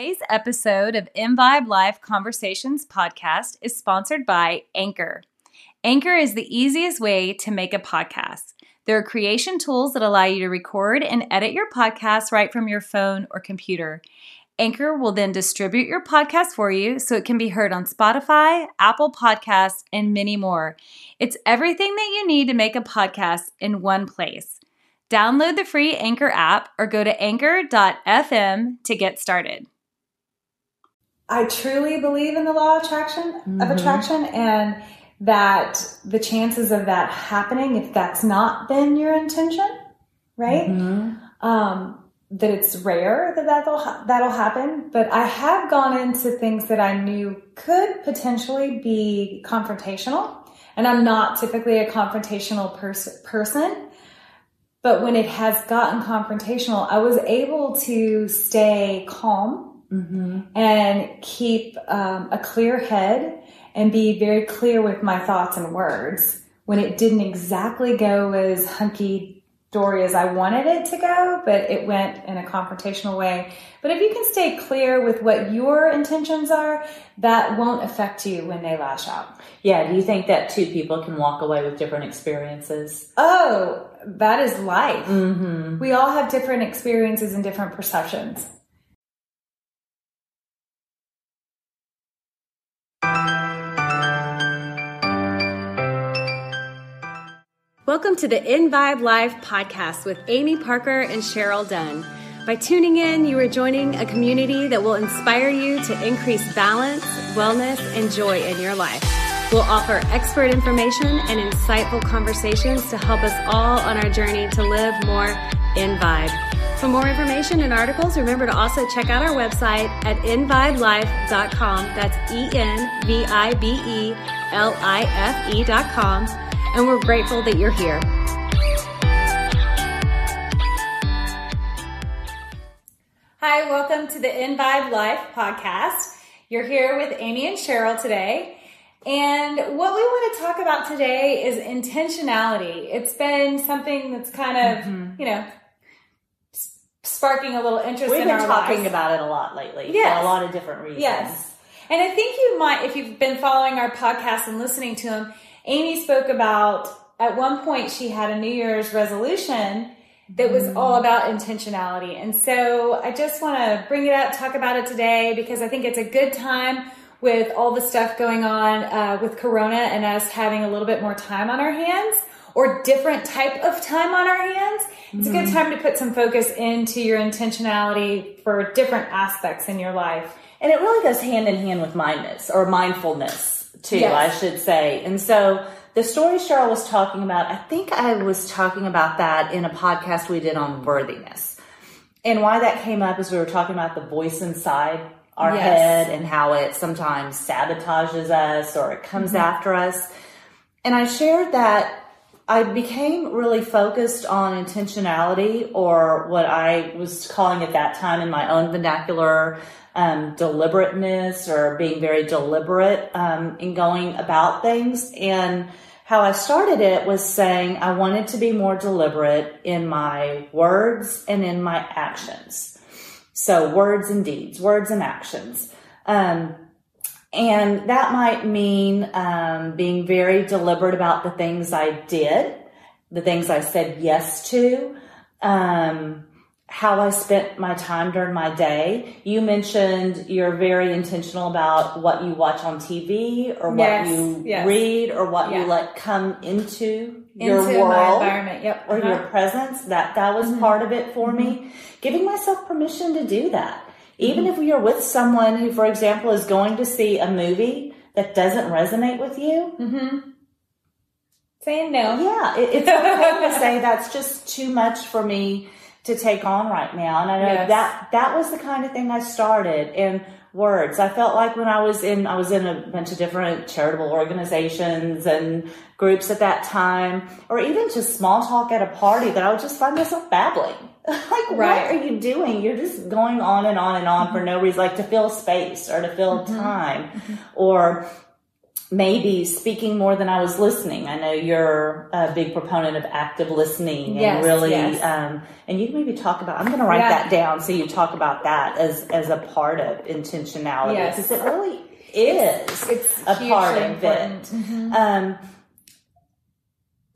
Today's episode of InVibe Live Conversations podcast is sponsored by Anchor. Anchor is the easiest way to make a podcast. There are creation tools that allow you to record and edit your podcast right from your phone or computer. Anchor will then distribute your podcast for you so it can be heard on Spotify, Apple Podcasts, and many more. It's everything that you need to make a podcast in one place. Download the free Anchor app or go to anchor.fm to get started. I truly believe in the law of attraction mm-hmm. of attraction and that the chances of that happening if that's not been your intention, right? Mm-hmm. Um, that it's rare that that'll that'll happen, but I have gone into things that I knew could potentially be confrontational, and I'm not typically a confrontational pers- person. But when it has gotten confrontational, I was able to stay calm mm-hmm. and keep um, a clear head and be very clear with my thoughts and words when it didn't exactly go as hunky dory as I wanted it to go, but it went in a confrontational way. But if you can stay clear with what your intentions are, that won't affect you when they lash out. Yeah. Do you think that two people can walk away with different experiences? Oh, that is life. Mm-hmm. We all have different experiences and different perceptions. Welcome to the InVibe Live podcast with Amy Parker and Cheryl Dunn. By tuning in, you are joining a community that will inspire you to increase balance, wellness, and joy in your life. We'll offer expert information and insightful conversations to help us all on our journey to live more in vibe. For more information and articles, remember to also check out our website at envibelife.com. That's E N V I B E L I F E.com and we're grateful that you're here. Hi, welcome to the InVibe Life podcast. You're here with Amy and Cheryl today. And what we want to talk about today is intentionality. It's been something that's kind of, mm-hmm. you know, sparking a little interest We've in been talking lives. about it a lot lately yes. for a lot of different reasons. Yes. And I think you might, if you've been following our podcast and listening to them, Amy spoke about at one point she had a New Year's resolution that was mm. all about intentionality. And so I just want to bring it up, talk about it today because I think it's a good time with all the stuff going on uh, with Corona and us having a little bit more time on our hands or different type of time on our hands. It's mm-hmm. a good mm-hmm. time to put some focus into your intentionality for different aspects in your life. And it really goes hand in hand with mindness or mindfulness too, yes. I should say. And so the story Cheryl was talking about, I think I was talking about that in a podcast we did on worthiness. And why that came up is we were talking about the voice inside our yes. head and how it sometimes sabotages us or it comes mm-hmm. after us. And I shared that I became really focused on intentionality or what I was calling at that time in my own vernacular um, deliberateness or being very deliberate um, in going about things. And how I started it was saying I wanted to be more deliberate in my words and in my actions. So words and deeds, words and actions. Um, and that might mean um, being very deliberate about the things I did, the things I said yes to, um, how I spent my time during my day. You mentioned you're very intentional about what you watch on TV or what yes, you yes. read or what yeah. you let come into, into your world environment. Yep. Or uh-huh. your presence. That that was mm-hmm. part of it for mm-hmm. me. Giving myself permission to do that. Even mm-hmm. if you're with someone who, for example, is going to see a movie that doesn't resonate with you, mm-hmm. saying no. Yeah, it, it's okay to say that's just too much for me to take on right now. And I know yes. that that was the kind of thing I started in words. I felt like when I was in, I was in a bunch of different charitable organizations and groups at that time, or even just small talk at a party that I would just find myself babbling. like, right. what are you doing? You're just going on and on and on mm-hmm. for no reason, like to fill space or to fill mm-hmm. time mm-hmm. or maybe speaking more than I was listening. I know you're a big proponent of active listening and Yes, really, yes. um, and you can maybe talk about, I'm going to write Yeah. that down. So you talk about that as, as a part of intentionality. Yes. It really is It's a part of important. it. Um,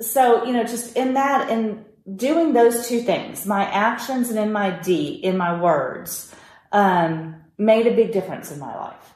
so, you know, just in that and doing those two things, my actions and in my deed, in my words, um, made a big difference in my life.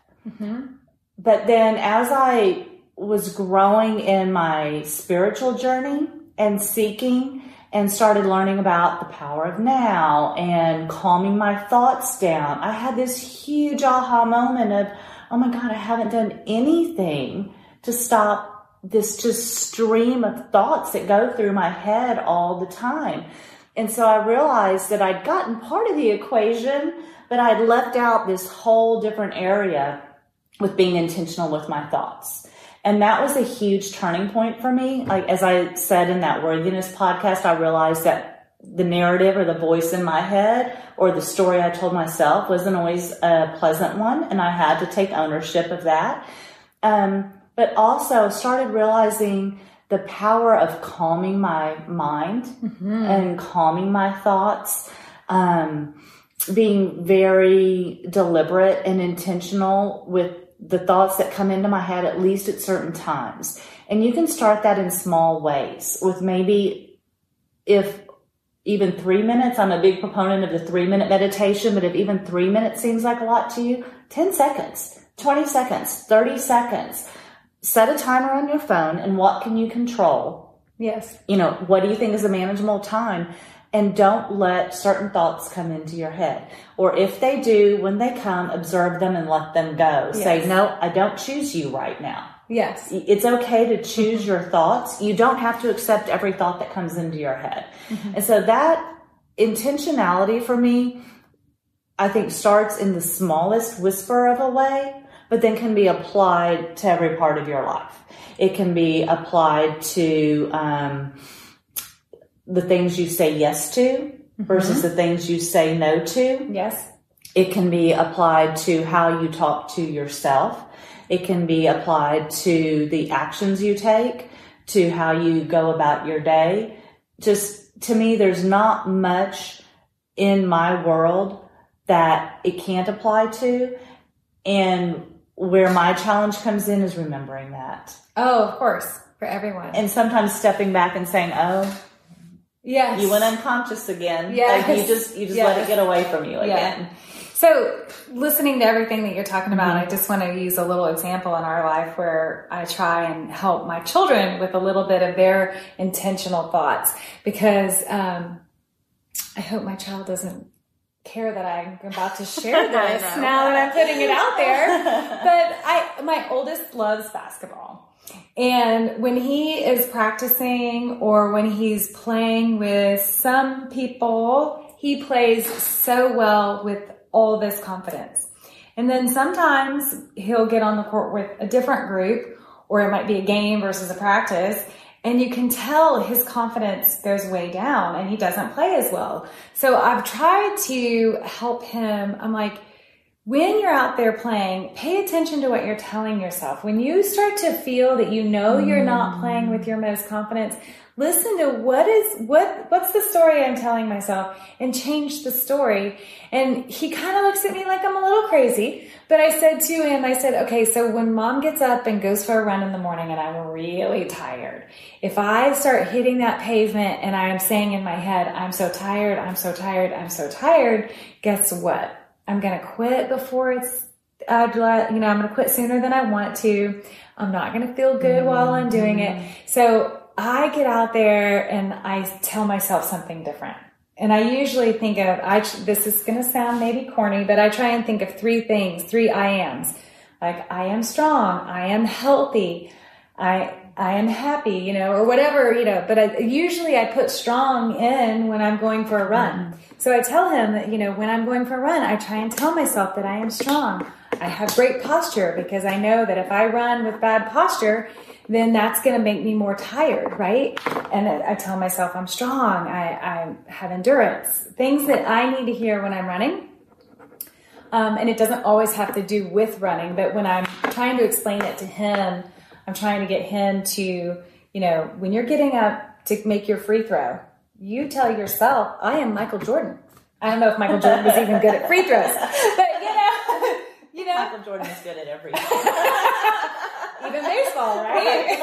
But then as I was growing in my spiritual journey and seeking and started learning about the power of now and calming my thoughts down, I had this huge aha moment of, oh my God, I haven't done anything to stop this just stream of thoughts that go through my head all the time. And so I realized that I'd gotten part of the equation, but I'd left out this whole different area with being intentional with my thoughts. And that was a huge turning point for me. Like, as I said in that worthiness podcast, I realized that the narrative or the voice in my head or the story I told myself wasn't always a pleasant one. And I had to take ownership of that. Um, but also started realizing the power of calming my mind and calming my thoughts. Um, being very deliberate and intentional with the thoughts that come into my head at least at certain times. And you can start that in small ways with maybe if even three minutes, I'm a big proponent of the three minute meditation, but if even three minutes seems like a lot to you, 10 seconds, 20 seconds, 30 seconds, set a timer on your phone and what can you control? Yes. you know, what do you think is a manageable time? And don't let certain thoughts come into your head. Or if they do, when they come, observe them and let them go. Say, no, I don't choose you right now. Yes. It's okay to mm-hmm. choose your thoughts. You don't have to accept every thought that comes into your head. Mm-hmm. And so that intentionality for me, I think starts in the smallest whisper of a way, but then can be applied to every part of your life. It can be applied to um, the things you say yes to versus the things you say no to. Yes. It can be applied to how you talk to yourself. It can be applied to the actions you take, to how you go about your day. Just to me, there's not much in my world that it can't apply to. And where my challenge comes in is remembering that. Oh, of course, for everyone. And sometimes stepping back and saying, oh, yes. you went unconscious again. Yes. Like you just, you just let it get away from you Yeah. again. So, listening to everything that you're talking about, Mm-hmm. I just want to use a little example in our life where I try and help my children with a little bit of their intentional thoughts because um, I hope my child doesn't care that I'm about to share this now that I'm putting it out there. but I, my oldest loves basketball. And when he is practicing or when he's playing with some people, he plays so well with all this confidence. And then sometimes he'll get on the court with a different group, or it might be a game versus a practice. And you can tell his confidence goes way down and he doesn't play as well. So I've tried to help him. I'm like, when you're out there playing, pay attention to what you're telling yourself. When you start to feel that you know you're not playing with your most confidence, listen to what is what what's the story I'm telling myself and change the story. And he kind of looks at me like I'm a little crazy, but I said to him, I said, "Okay, so when mom gets up and goes for a run in the morning and I'm really tired, if I start hitting that pavement and I'm saying in my head, I'm so tired, I'm so tired, I'm so tired, guess what? I'm going to quit before it's, uh, you know, I'm going to quit sooner than I want to. I'm not going to feel good while I'm doing it. So I get out there and I tell myself something different. And I usually think of, I, this is going to sound maybe corny, but I try and think of three things, three I ams. Like I am strong. I am healthy. I, I am happy, you know, or whatever, you know, but I, usually I put strong in when I'm going for a run. Mm-hmm. So I tell him that, you know, when I'm going for a run, I try and tell myself that I am strong. I have great posture because I know that if I run with bad posture, then that's going to make me more tired, right? And I tell myself I'm strong. I, I have endurance, things that I need to hear when I'm running. Um, and it doesn't always have to do with running, but when I'm trying to explain it to him, I'm trying to get him to, you know, when you're getting up to make your free throw, you tell yourself, I am Michael Jordan. I don't know if Michael Jordan was even good at free throws, but know, Michael Jordan is good at everything. even baseball, right?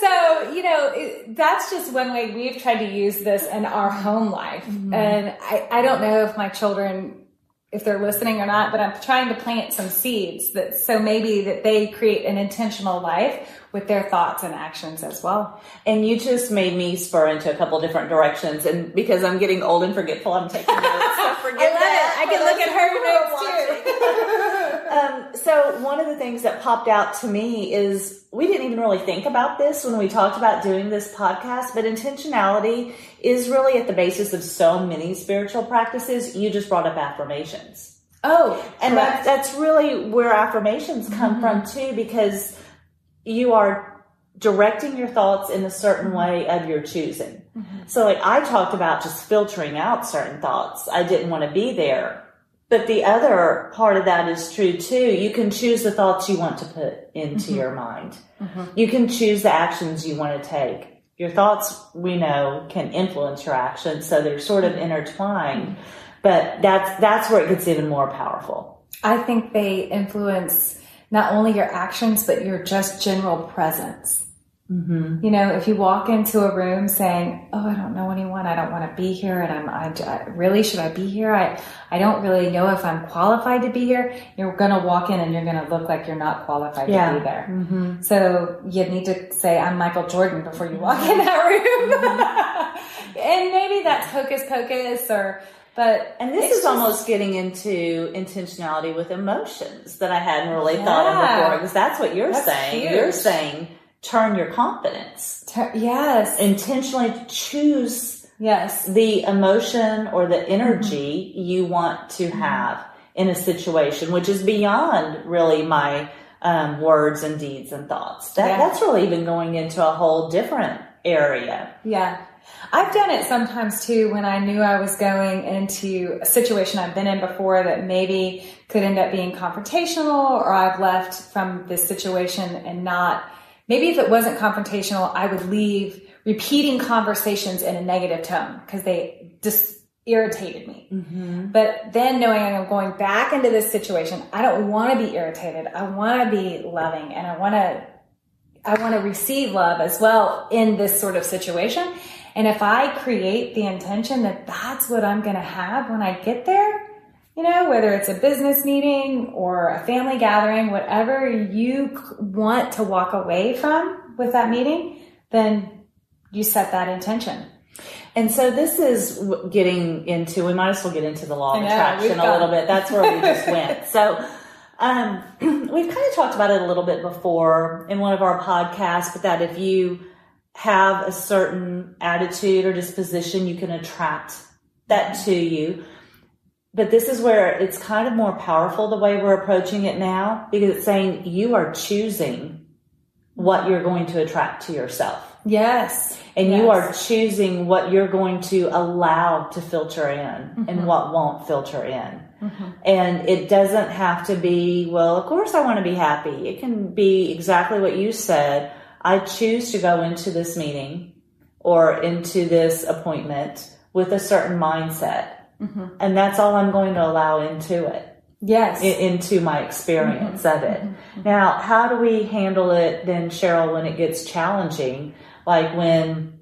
so, you know, it, that's just one way we've tried to use this in our home life. Mm-hmm. And I, I don't know if my children, if they're listening or not, but I'm trying to plant some seeds that so maybe that they create an intentional life with their thoughts and actions as well. And you just made me spur into a couple different directions. And because I'm getting old and forgetful, I'm taking notes. So forget I that. it. I can look at her notes too. Um, so one of the things that popped out to me is we didn't even really think about this when we talked about doing this podcast, but intentionality is really at the basis of so many spiritual practices. You just brought up affirmations. Oh, And that, that's really where affirmations come from too, because you are directing your thoughts in a certain mm-hmm. way of your choosing. Mm-hmm. So like I talked about just filtering out certain thoughts. I didn't want to be there. But the other part of that is true too. You can choose the thoughts you want to put into mm-hmm. your mind. You can choose the actions you want to take. Your thoughts, we know, can influence your actions, so they're sort of intertwined. But that's that's where it gets even more powerful. I think they influence not only your actions, but your just general presence. Mm-hmm. You know, if you walk into a room saying, "Oh, I don't know anyone. I don't want to be here, and I'm, I, I really should I be here? I, I don't really know if I'm qualified to be here." You're gonna walk in and you're gonna look like you're not qualified Yeah. to be there. Mm-hmm. So you need to say, "I'm Michael Jordan" before you walk in that room. Mm-hmm. and maybe that's hocus pocus, or but And this it's is just- almost getting into intentionality with emotions that I hadn't really thought of before because that's what you're That's saying. huge. You're saying turn your confidence. ter- yes, Intentionally choose yes. the emotion or the energy Mm-hmm. you want to have in a situation, which is beyond really my um, words and deeds and thoughts. That, Yeah. That's really even going into a whole different area. Yeah. I've done it sometimes too when I knew I was going into a situation I've been in before that maybe could end up being confrontational or I've left from this situation and not, maybe if it wasn't confrontational, I would leave repeating conversations in a negative tone because they just irritated me. Mm-hmm. But then knowing I'm going back into this situation, I don't want to be irritated. I want to be loving and I want to I want to receive love as well in this sort of situation. And if I create the intention that that's what I'm going to have when I get there, you know, whether it's a business meeting or a family gathering, whatever you want to walk away from with that meeting, then you set that intention. And so this is getting into, we might as well get into the law of attraction a little bit. That's where we just went. So, um, we've kind of talked about it a little bit before in one of our podcasts, but that if you have a certain attitude or disposition, you can attract that to you. But this is where it's kind of more powerful the way we're approaching it now because it's saying you are choosing what you're going to attract to yourself Yes. and you are choosing what you're going to allow to filter in and mm-hmm. what won't filter in. Mm-hmm. And it doesn't have to be, well, of course I want to be happy. It can be exactly what you said. I choose to go into this meeting or into this appointment with a certain mindset. Mm-hmm. And that's all I'm going to allow into it Yes. into my experience of it. Mm-hmm. Mm-hmm. Now, how do we handle it then, Cheryl, when it gets challenging? Like when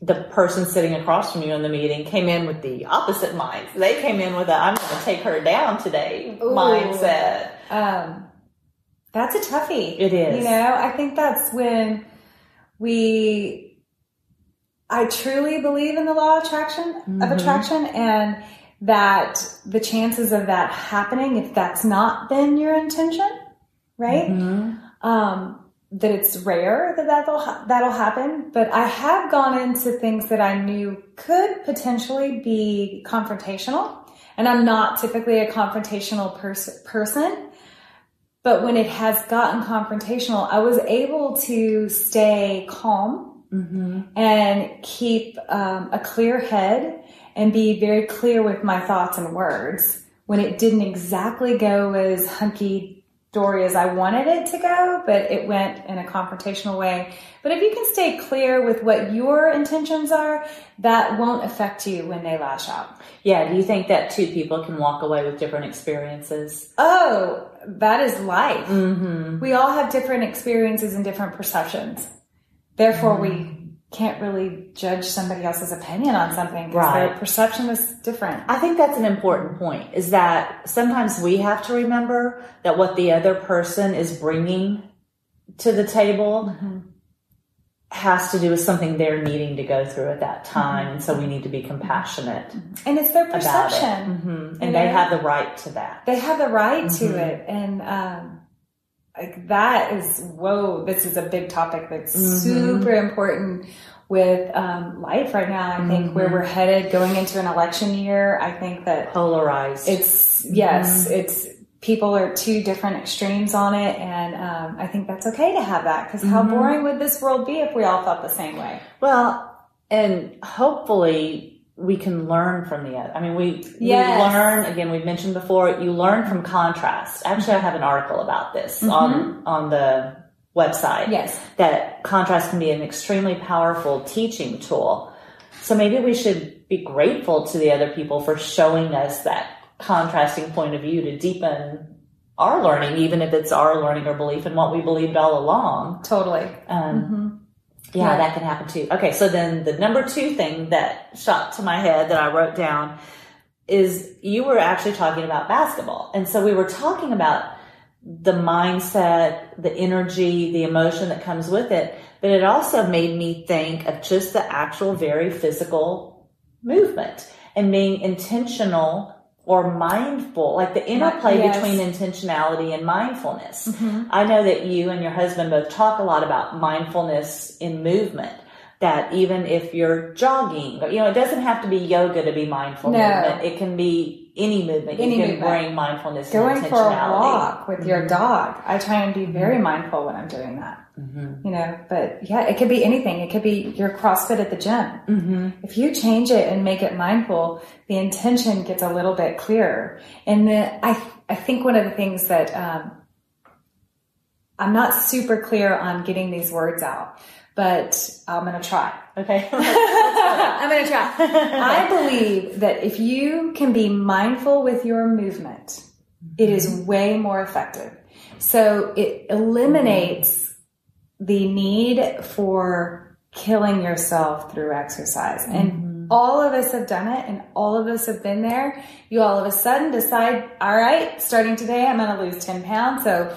the person sitting across from you in the meeting came in with the opposite minds. They came in with a I'm going to take her down today Ooh. mindset. Um, that's a toughie. It is. You know, I think that's when we. I truly believe in the law of attraction of attraction, and that the chances of that happening, if that's not been your intention, right? Um, that it's rare that that'll ha- that'll happen. But I have gone into things that I knew could potentially be confrontational, and I'm not typically a confrontational pers- person. But when it has gotten confrontational, I was able to stay calm and keep um, a clear head and be very clear with my thoughts and words. When it didn't exactly go as hunky story as I wanted it to go, but it went in a confrontational way. But if you can stay clear with what your intentions are, that won't affect you when they lash out. Yeah. Do you think that two people can walk away with different experiences? Oh, that is life. Mm-hmm. We all have different experiences and different perceptions. Therefore, we can't really judge somebody else's opinion on something because Right. their perception is different. I think that's an important point is that sometimes we have to remember that what the other person is bringing to the table has to do with something they're needing to go through at that time. And so we need to be compassionate And it's their it. perception. hmm You And they know? have the right to that. They have the right to it. And, um, like that is, whoa, this is a big topic that's Mhm. super important with, um, life right now. I think where Mhm. we're headed going into an election year, I think that Polarized. it's, yes, it's, people are two different extremes on it. And, um, I think that's okay to have that because how Mhm. boring would this world be if we all felt the same way? Well, and hopefully we can learn from the other. I mean, we, Yes. we learn, again, we've mentioned before, you learn from contrast. Actually, I have an article about this on, on the website. Yes. That contrast can be an extremely powerful teaching tool. So maybe we should be grateful to the other people for showing us that contrasting point of view to deepen our learning, even if it's our learning or belief in what we believed all along. Totally. Um, hmm yeah, that can happen too. Okay, so then the number two thing that shot to my head that I wrote down is you were actually talking about basketball. And so we were talking about the mindset, the energy, the emotion that comes with it. But it also made me think of just the actual very physical movement and being intentional or mindful, like the interplay Yes. between intentionality and mindfulness. hmm I know that you and your husband both talk a lot about mindfulness in movement. That even if you're jogging, you know, it doesn't have to be yoga to be mindful No. movement. It can be any movement. Any you can movement. bring mindfulness Going and for a walk with your dog. I try and be very mindful when I'm doing that. Mhm. You know, but yeah, it could be anything. It could be your CrossFit at the gym. Mhm. If you change it and make it mindful, the intention gets a little bit clearer. And the, I, I think one of the things that, um, I'm not super clear on getting these words out, but I'm going to try. Okay. I'm going to try. I believe that if you can be mindful with your movement, it is mm-hmm. way more effective. So it eliminates mm-hmm. the need for killing yourself through exercise. And mm-hmm. all of us have done it and all of us have been there. You all of a sudden decide, all right, starting today, I'm going to lose 10 pounds. So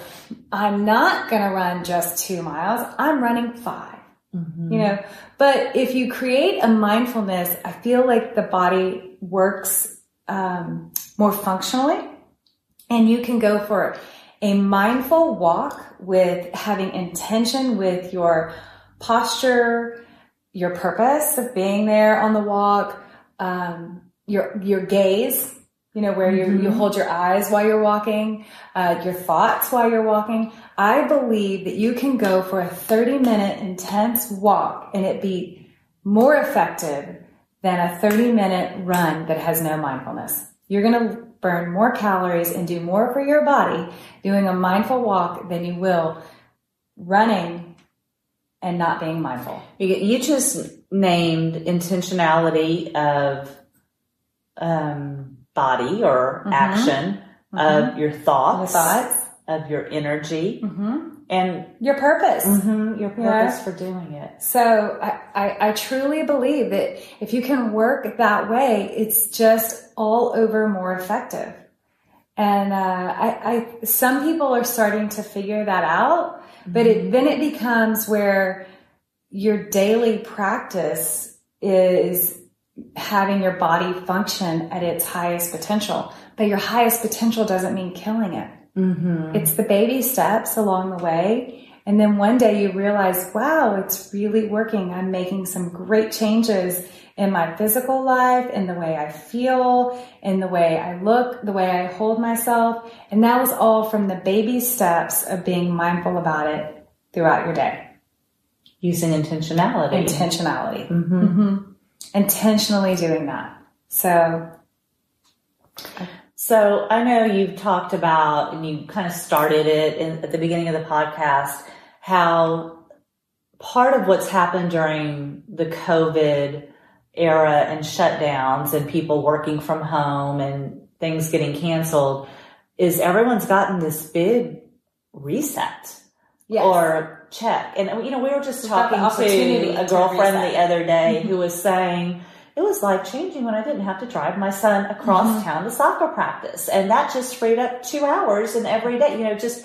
I'm not going to run just two miles. I'm running five you know but if you create a mindfulness i feel like the body works um, more functionally and you can go for a mindful walk with having intention with your posture your purpose of being there on the walk um, your your gaze you know where you, you hold your eyes while you're walking uh, your thoughts while you're walking. I believe that you can go for a 30 minute intense walk and it be more effective than a 30 minute run that has no mindfulness. You're going to burn more calories and do more for your body doing a mindful walk than you will running and not being mindful. You, you just named intentionality of um, body or Mhm. action, of your your thoughts, thoughts of your energy, hmm and your purpose mhm, your Yeah. purpose for doing it. So I, I, I truly believe that if you can work that way, it's just all over more effective. And uh, I, I, some people are starting to figure that out, but it, then it becomes where your daily practice is having your body function at its highest potential. But your highest potential doesn't mean killing it. Mm-hmm. It's the baby steps along the way. And then one day you realize, wow, it's really working. I'm making some great changes in my physical life, in the way I feel, in the way I look, the way I hold myself. And that was all from the baby steps of being mindful about it throughout your day. Using intentionality. Intentionality. Mhm. hmm Intentionally doing that. So So I know you've talked about, and you kind of started it in, at the beginning of the podcast, how part of what's happened during the COVID era and shutdowns and people working from home and things getting canceled is everyone's gotten this big reset yes. or check. And you know, we were just talking to a girlfriend to the other day mm-hmm. who was saying, it was life changing when I didn't have to drive my son across mm-hmm. town to soccer practice. And that just freed up two hours in every day, you know, just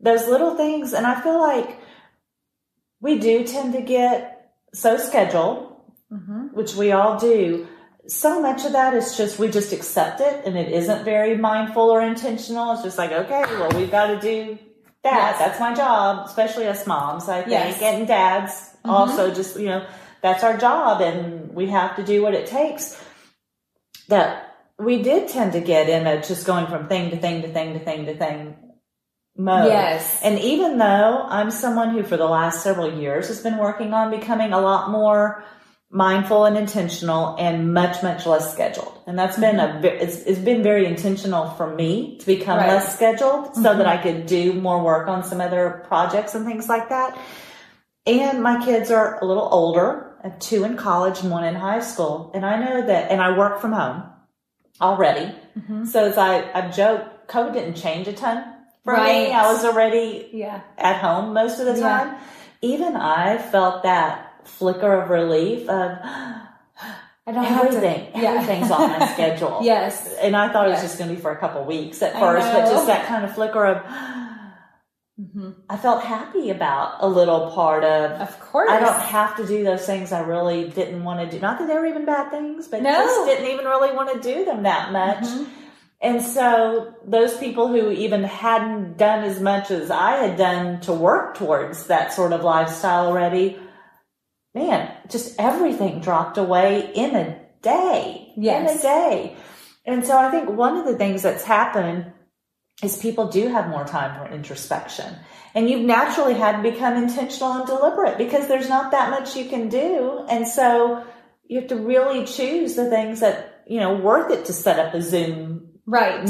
those little things. And I feel like we do tend to get so scheduled, mm-hmm. which we all do. So much of that is just, we just accept it and it isn't very mindful or intentional. It's just like, okay, well, we've got to do that. Yes. That's my job, especially us moms, I think, yes. and dads mm-hmm. also just, you know, that's our job and we have to do what it takes. That we did tend to get in a just going from thing to thing to thing to thing to thing mode. Yes. And even though I'm someone who for the last several years has been working on becoming a lot more mindful and intentional and much, much less scheduled. And that's been mm-hmm. a, it's, it's been very intentional for me to become right. less scheduled so mm-hmm. that I could do more work on some other projects and things like that. And my kids are a little older two in college and one in high school. And I know that, and I work from home already. Mm-hmm. So as i i joke COVID didn't change a ton for right. me. I was already yeah. at home most of the time. Yeah. Even I felt that flicker of relief of, I don't everything, to, yeah. everything's on my schedule. yes. And I thought yes. it was just going to be for a couple weeks at first, but just that kind of flicker of, Mm-hmm. I felt happy about a little part of. Of course, I don't have to do those things I really didn't want to do. Not that they were even bad things, but no. just didn't even really want to do them that much. Mm-hmm. And so those people who even hadn't done as much as I had done to work towards that sort of lifestyle already, man, just everything dropped away in a day. Yes. In a day. And so I think one of the things that's happened is people do have more time for introspection. And you've naturally had to become intentional and deliberate because there's not that much you can do. And so you have to really choose the things that, you know, worth it to set up a Zoom right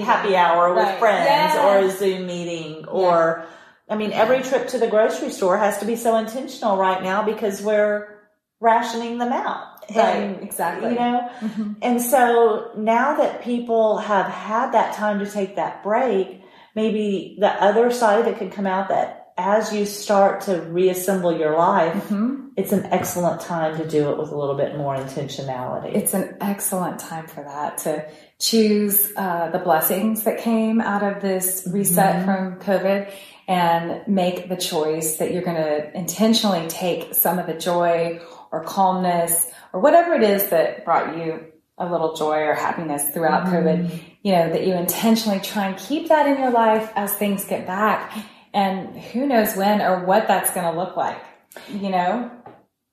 happy hour with right. friends yes. or a Zoom meeting or yeah. I mean every trip to the grocery store has to be so intentional right now because we're rationing them out. Right, and, exactly. You know? Mm-hmm. And so now that people have had that time to take that break, maybe the other side of it can come out that as you start to reassemble your life, mm-hmm. it's an excellent time to do it with a little bit more intentionality. It's an excellent time for that to choose uh, the blessings that came out of this reset mm-hmm. from COVID and make the choice that you're going to intentionally take some of the joy or calmness or whatever it is that brought you a little joy or happiness throughout mm-hmm. COVID, you know, that you intentionally try and keep that in your life as things get back. And who knows when or what that's going to look like, you know?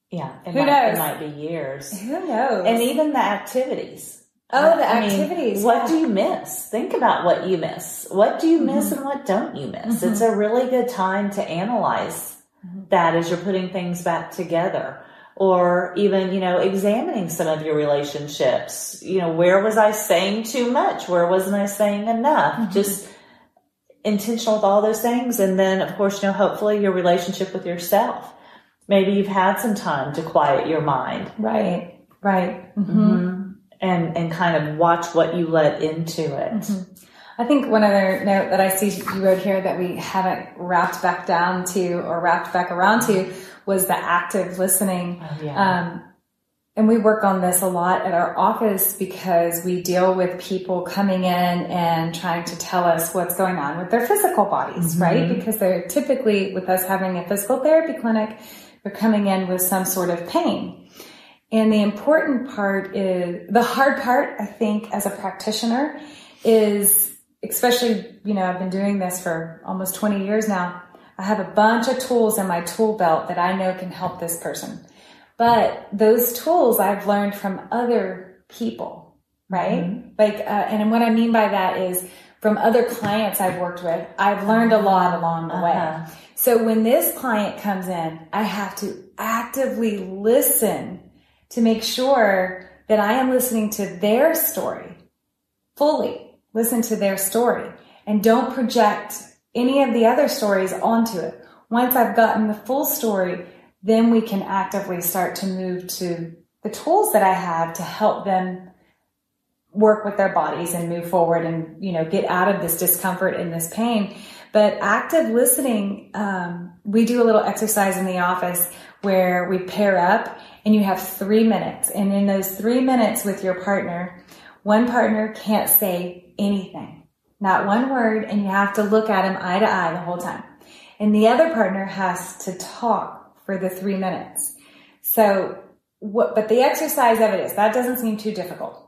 Yeah. It who might, knows? It might be years. Who knows? And even the activities. Oh, the I activities. Mean, what yeah. do you miss? Think about what you miss. What do you miss mm-hmm. and what don't you miss? Mm-hmm. It's a really good time to analyze mm-hmm. that as you're putting things back together or even, you know, examining some of your relationships. You know, where was I saying too much? Where wasn't I saying enough? Mm-hmm. Just intentional with all those things. And then, of course, you know, hopefully your relationship with yourself. Maybe you've had some time to quiet your mind. Right. Right. And, and kind of watch what you let into it. Mm-hmm. I think one other note that I see you wrote here that we haven't wrapped back down to or wrapped back around to was the active listening. Oh, yeah. um, and we work on this a lot at our office because we deal with people coming in and trying to tell us what's going on with their physical bodies, mm-hmm. right? Because they're typically, with us having a physical therapy clinic, they're coming in with some sort of pain. And the important part is, the hard part, I think, as a practitioner is, especially, you know, I've been doing this for almost 20 years now, I have a bunch of tools in my tool belt that I know can help this person. But those tools I've learned from other people, right? Mm-hmm. Like, uh, and what I mean by that is from other clients I've worked with, I've learned a lot along the uh-huh. way. So when this client comes in, I have to actively listen to make sure that I am listening to their story fully. Listen to their story and don't project any of the other stories onto it. Once I've gotten the full story, then we can actively start to move to the tools that I have to help them work with their bodies and move forward and, you know, get out of this discomfort and this pain. But active listening, um, we do a little exercise in the office where we pair up and you have three minutes. And in those three minutes with your partner, one partner can't say anything, not one word, and you have to look at him eye to eye the whole time. And the other partner has to talk for the three minutes. So what, but the exercise of it is that doesn't seem too difficult.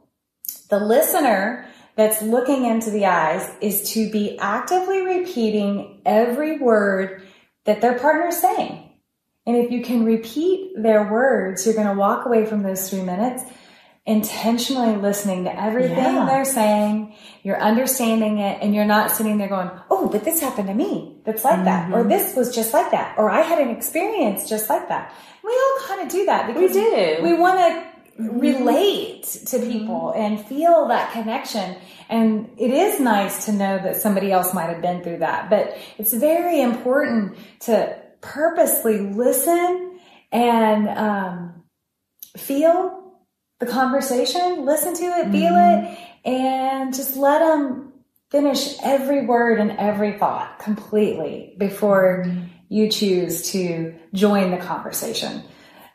The listener that's looking into the eyes is to be actively repeating every word that their partner's saying. And if you can repeat their words, you're going to walk away from those three minutes intentionally listening to everything yeah. they're saying. You're understanding it and you're not sitting there going, Oh, but this happened to me. That's like mm-hmm. that. Or mm-hmm. this was just like that. Or I had an experience just like that. We all kind of do that because we do. We want to relate to people and feel that connection. And it is nice to know that somebody else might have been through that, but it's very important to purposely listen and um, feel the conversation, listen to it, feel mm-hmm. it, and just let them finish every word and every thought completely before mm-hmm. you choose to join the conversation.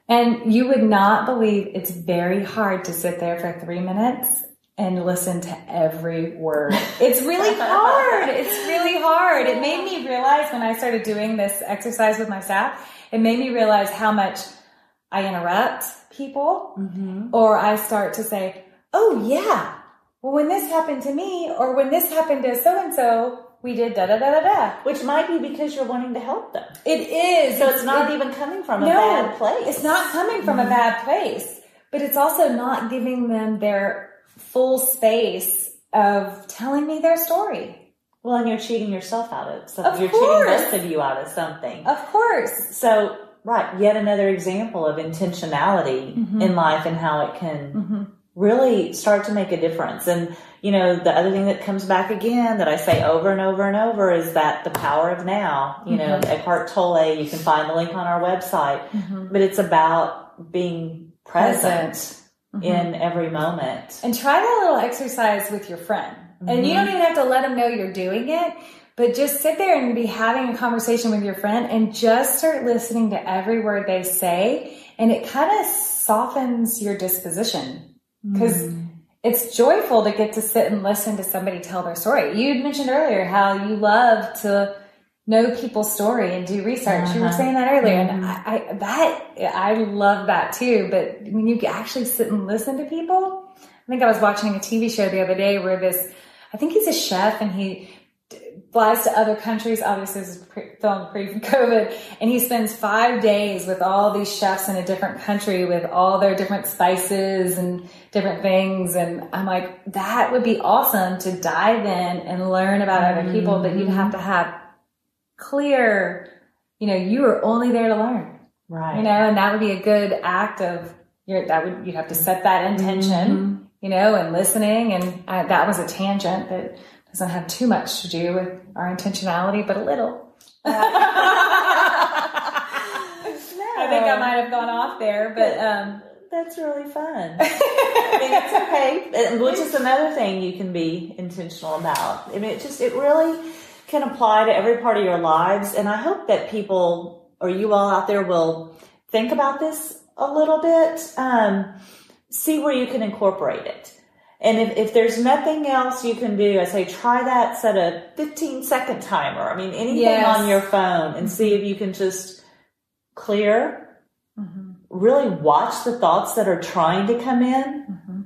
And you would not believe it's very hard to sit there for three minutes and listen to every word. It's really hard. It's really hard. It made me realize when I started doing this exercise with my staff, it made me realize how much I interrupt people mm-hmm. or I start to say, Oh yeah. Well, when this happened to me or when this happened to so and so, we did da da da da da. Which might be because you're wanting to help them. It is. So it's, it's not it, even coming from a bad place. It's not coming from mm-hmm. a bad place, but it's also not giving them their full space of telling me their story. Well, and you're cheating yourself out of something. Of you're course. cheating most of you out of something. Of course. So, right, yet another example of intentionality mm-hmm. in life and how it can mm-hmm. really start to make a difference. And you know, the other thing that comes back again that I say over and over and over is that the power of now, you mm-hmm. know, Eckhart Tolle, you can find the link on our website, mm-hmm. but it's about being present, present. Mm-hmm. in every moment. And try that little exercise with your friend. And you don't mm-hmm. even have to let them know you're doing it, but just sit there and be having a conversation with your friend and just start listening to every word they say. And it kind of softens your disposition because mm it's joyful to get to sit and listen to somebody tell their story. You mentioned earlier how you love to know people's story and do research. Uh-huh. You were uh-huh. saying that earlier, mm-hmm. and I, I, that I love that too. But when you actually sit and listen to people, I think I was watching a TV show the other day where this, I think he's a chef and he flies to other countries. Obviously, this is pre- filmed pre-COVID, and he spends five days with all these chefs in a different country with all their different spices and different things. And I'm like, that would be awesome to dive in and learn about other people, but you'd have to have clear, you know, you are only there to learn, right? You know, and that would be a good act of your. That would you'd have to set that intention. Mm-hmm. You know, and listening, and uh, that was a tangent that doesn't have too much to do with our intentionality, but a little. I think I might have gone off there, but um, that's really fun. I mean, it's okay, which is another thing you can be intentional about. I mean, it just it really can apply to every part of your lives, and I hope that people or you all out there will think about this a little bit. Um, see where you can incorporate it. And if, if there's nothing else you can do, I say try that, set a 15 second timer. I mean, anything yes. on your phone and see if you can just clear, mm-hmm. really watch the thoughts that are trying to come in. Mm-hmm.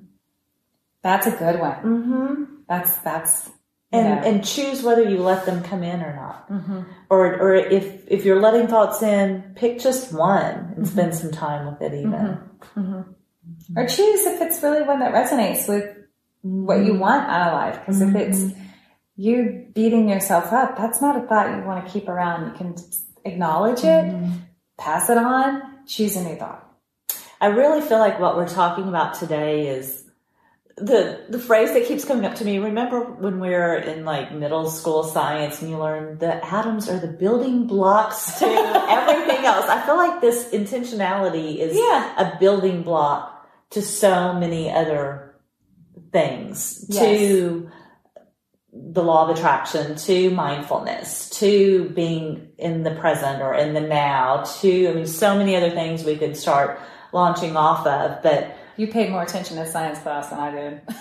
That's a good one. Mm-hmm. That's, that's, and, yeah. and choose whether you let them come in or not. Mm-hmm. Or, or if, if you're letting thoughts in, pick just one and spend mm-hmm. some time with it even. Mm-hmm. Or choose if it's really one that resonates with what you mm-hmm. want out of life. Because mm-hmm. if it's mm-hmm. you beating yourself up, that's not a thought you want to keep around. You can acknowledge it, mm-hmm. pass it on, choose a new thought. I really feel like what we're talking about today is the the phrase that keeps coming up to me. Remember when we were in like middle school science and you learned that atoms are the building blocks to everything else. I feel like this intentionality is Yeah. a building block to so many other things. Yes. To the law of attraction, to mindfulness, to being in the present or in the now, to I mean so many other things we could start launching off of, but You paid more attention to science class than I did. Atoms.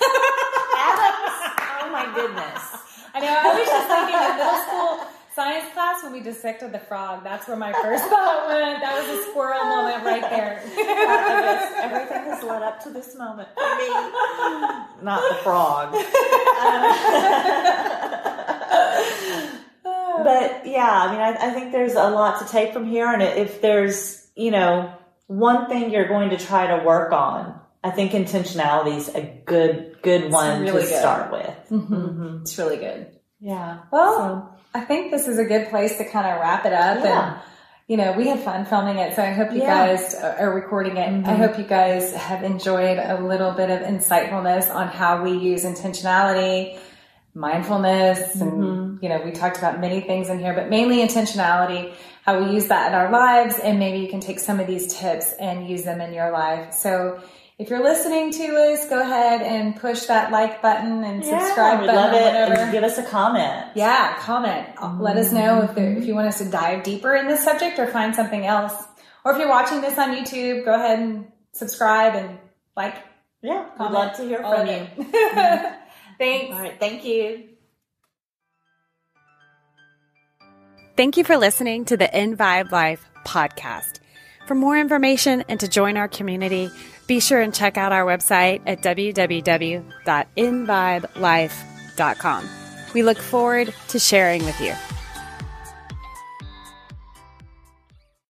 Oh my goodness. I know. I was just thinking of middle school science class when we dissected the frog. That's where my first thought went. That was a squirrel moment right there. Everything has led up to this moment for me. Not the frog. but yeah, I mean, I, I think there's a lot to take from here. And if there's, you know, one thing you're going to try to work on, I think intentionality is a good, good one really to good. start with. Mhm. It's really good. Yeah. Well, I think this is a good place to kind of wrap it up. Yeah. And, you know, we had fun filming it, so I hope you Yeah. guys are recording it. Mhm. I hope you guys have enjoyed a little bit of insightfulness on how we use intentionality, mindfulness, and, you know, we talked about many things in here, but mainly intentionality, how we use that in our lives, and maybe you can take some of these tips and use them in your life. So, if you're listening to us, go ahead and push that like button and subscribe we button love it. And give us a comment. Yeah, comment. Let us know if there, if you want us to dive deeper in this subject or find something else. Or if you're watching this on YouTube, go ahead and subscribe and like. Yeah. We'd love to hear from you. Thanks. All right. Thank you. Thank you for listening to the In Vibe Life podcast. For more information and to join our community, be sure and check out our website at www.invibelife.com. We look forward to sharing with you.